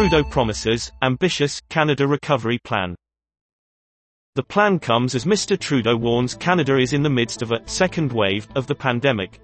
Trudeau promises, ambitious, Canada recovery plan. The plan comes as Mr. Trudeau warns Canada is in the midst of a second wave of the pandemic.